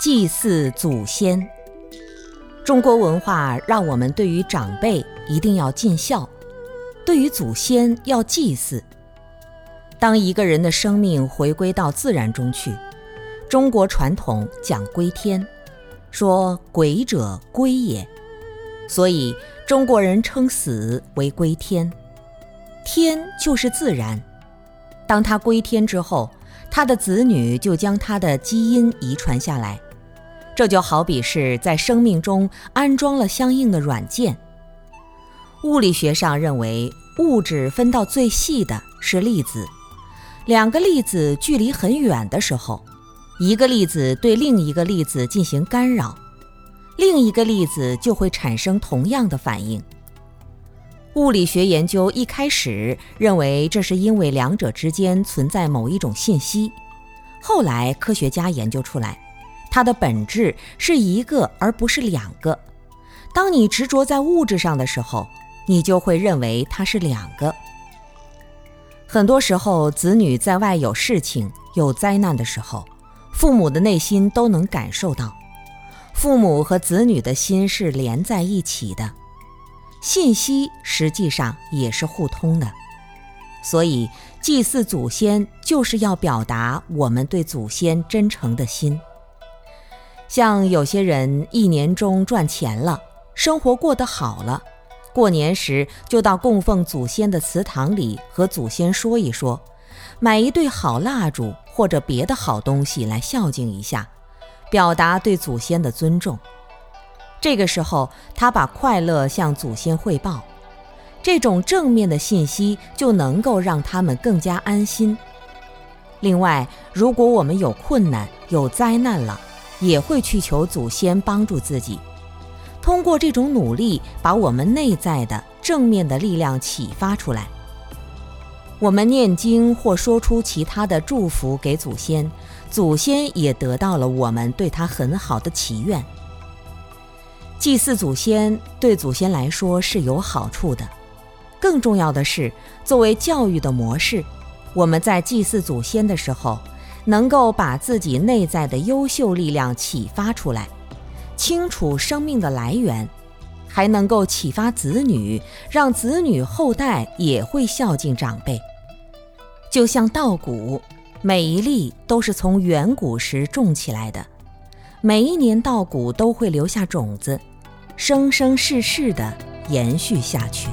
祭祀祖先，中国文化让我们对于长辈一定要尽孝，对于祖先要祭祀。当一个人的生命回归到自然中去，中国传统讲归天，说鬼者归也，所以中国人称死为归天。天就是自然，当他归天之后，他的子女就将他的基因遗传下来。这就好比是在生命中安装了相应的软件。物理学上认为，物质分到最细的是粒子，两个粒子距离很远的时候，一个粒子对另一个粒子进行干扰，另一个粒子就会产生同样的反应。物理学研究一开始认为这是因为两者之间存在某一种信息，后来科学家研究出来。它的本质是一个，而不是两个。当你执着在物质上的时候，你就会认为它是两个。很多时候，子女在外有事情、有灾难的时候，父母的内心都能感受到。父母和子女的心是连在一起的，信息实际上也是互通的。所以，祭祀祖先就是要表达我们对祖先真诚的心。像有些人一年中赚钱了，生活过得好了，过年时就到供奉祖先的祠堂里和祖先说一说，买一对好蜡烛或者别的好东西来孝敬一下，表达对祖先的尊重。这个时候，他把快乐向祖先汇报，这种正面的信息就能够让他们更加安心。另外，如果我们有困难、有灾难了，也会去求祖先帮助自己，通过这种努力，把我们内在的正面的力量启发出来。我们念经或说出其他的祝福给祖先，祖先也得到了我们对他很好的祈愿。祭祀祖先对祖先来说是有好处的，更重要的是，作为教育的模式，我们在祭祀祖先的时候。能够把自己内在的优秀力量启发出来，清楚生命的来源，还能够启发子女，让子女后代也会孝敬长辈。就像稻谷，每一粒都是从远古时种起来的，每一年稻谷都会留下种子，生生世世的延续下去。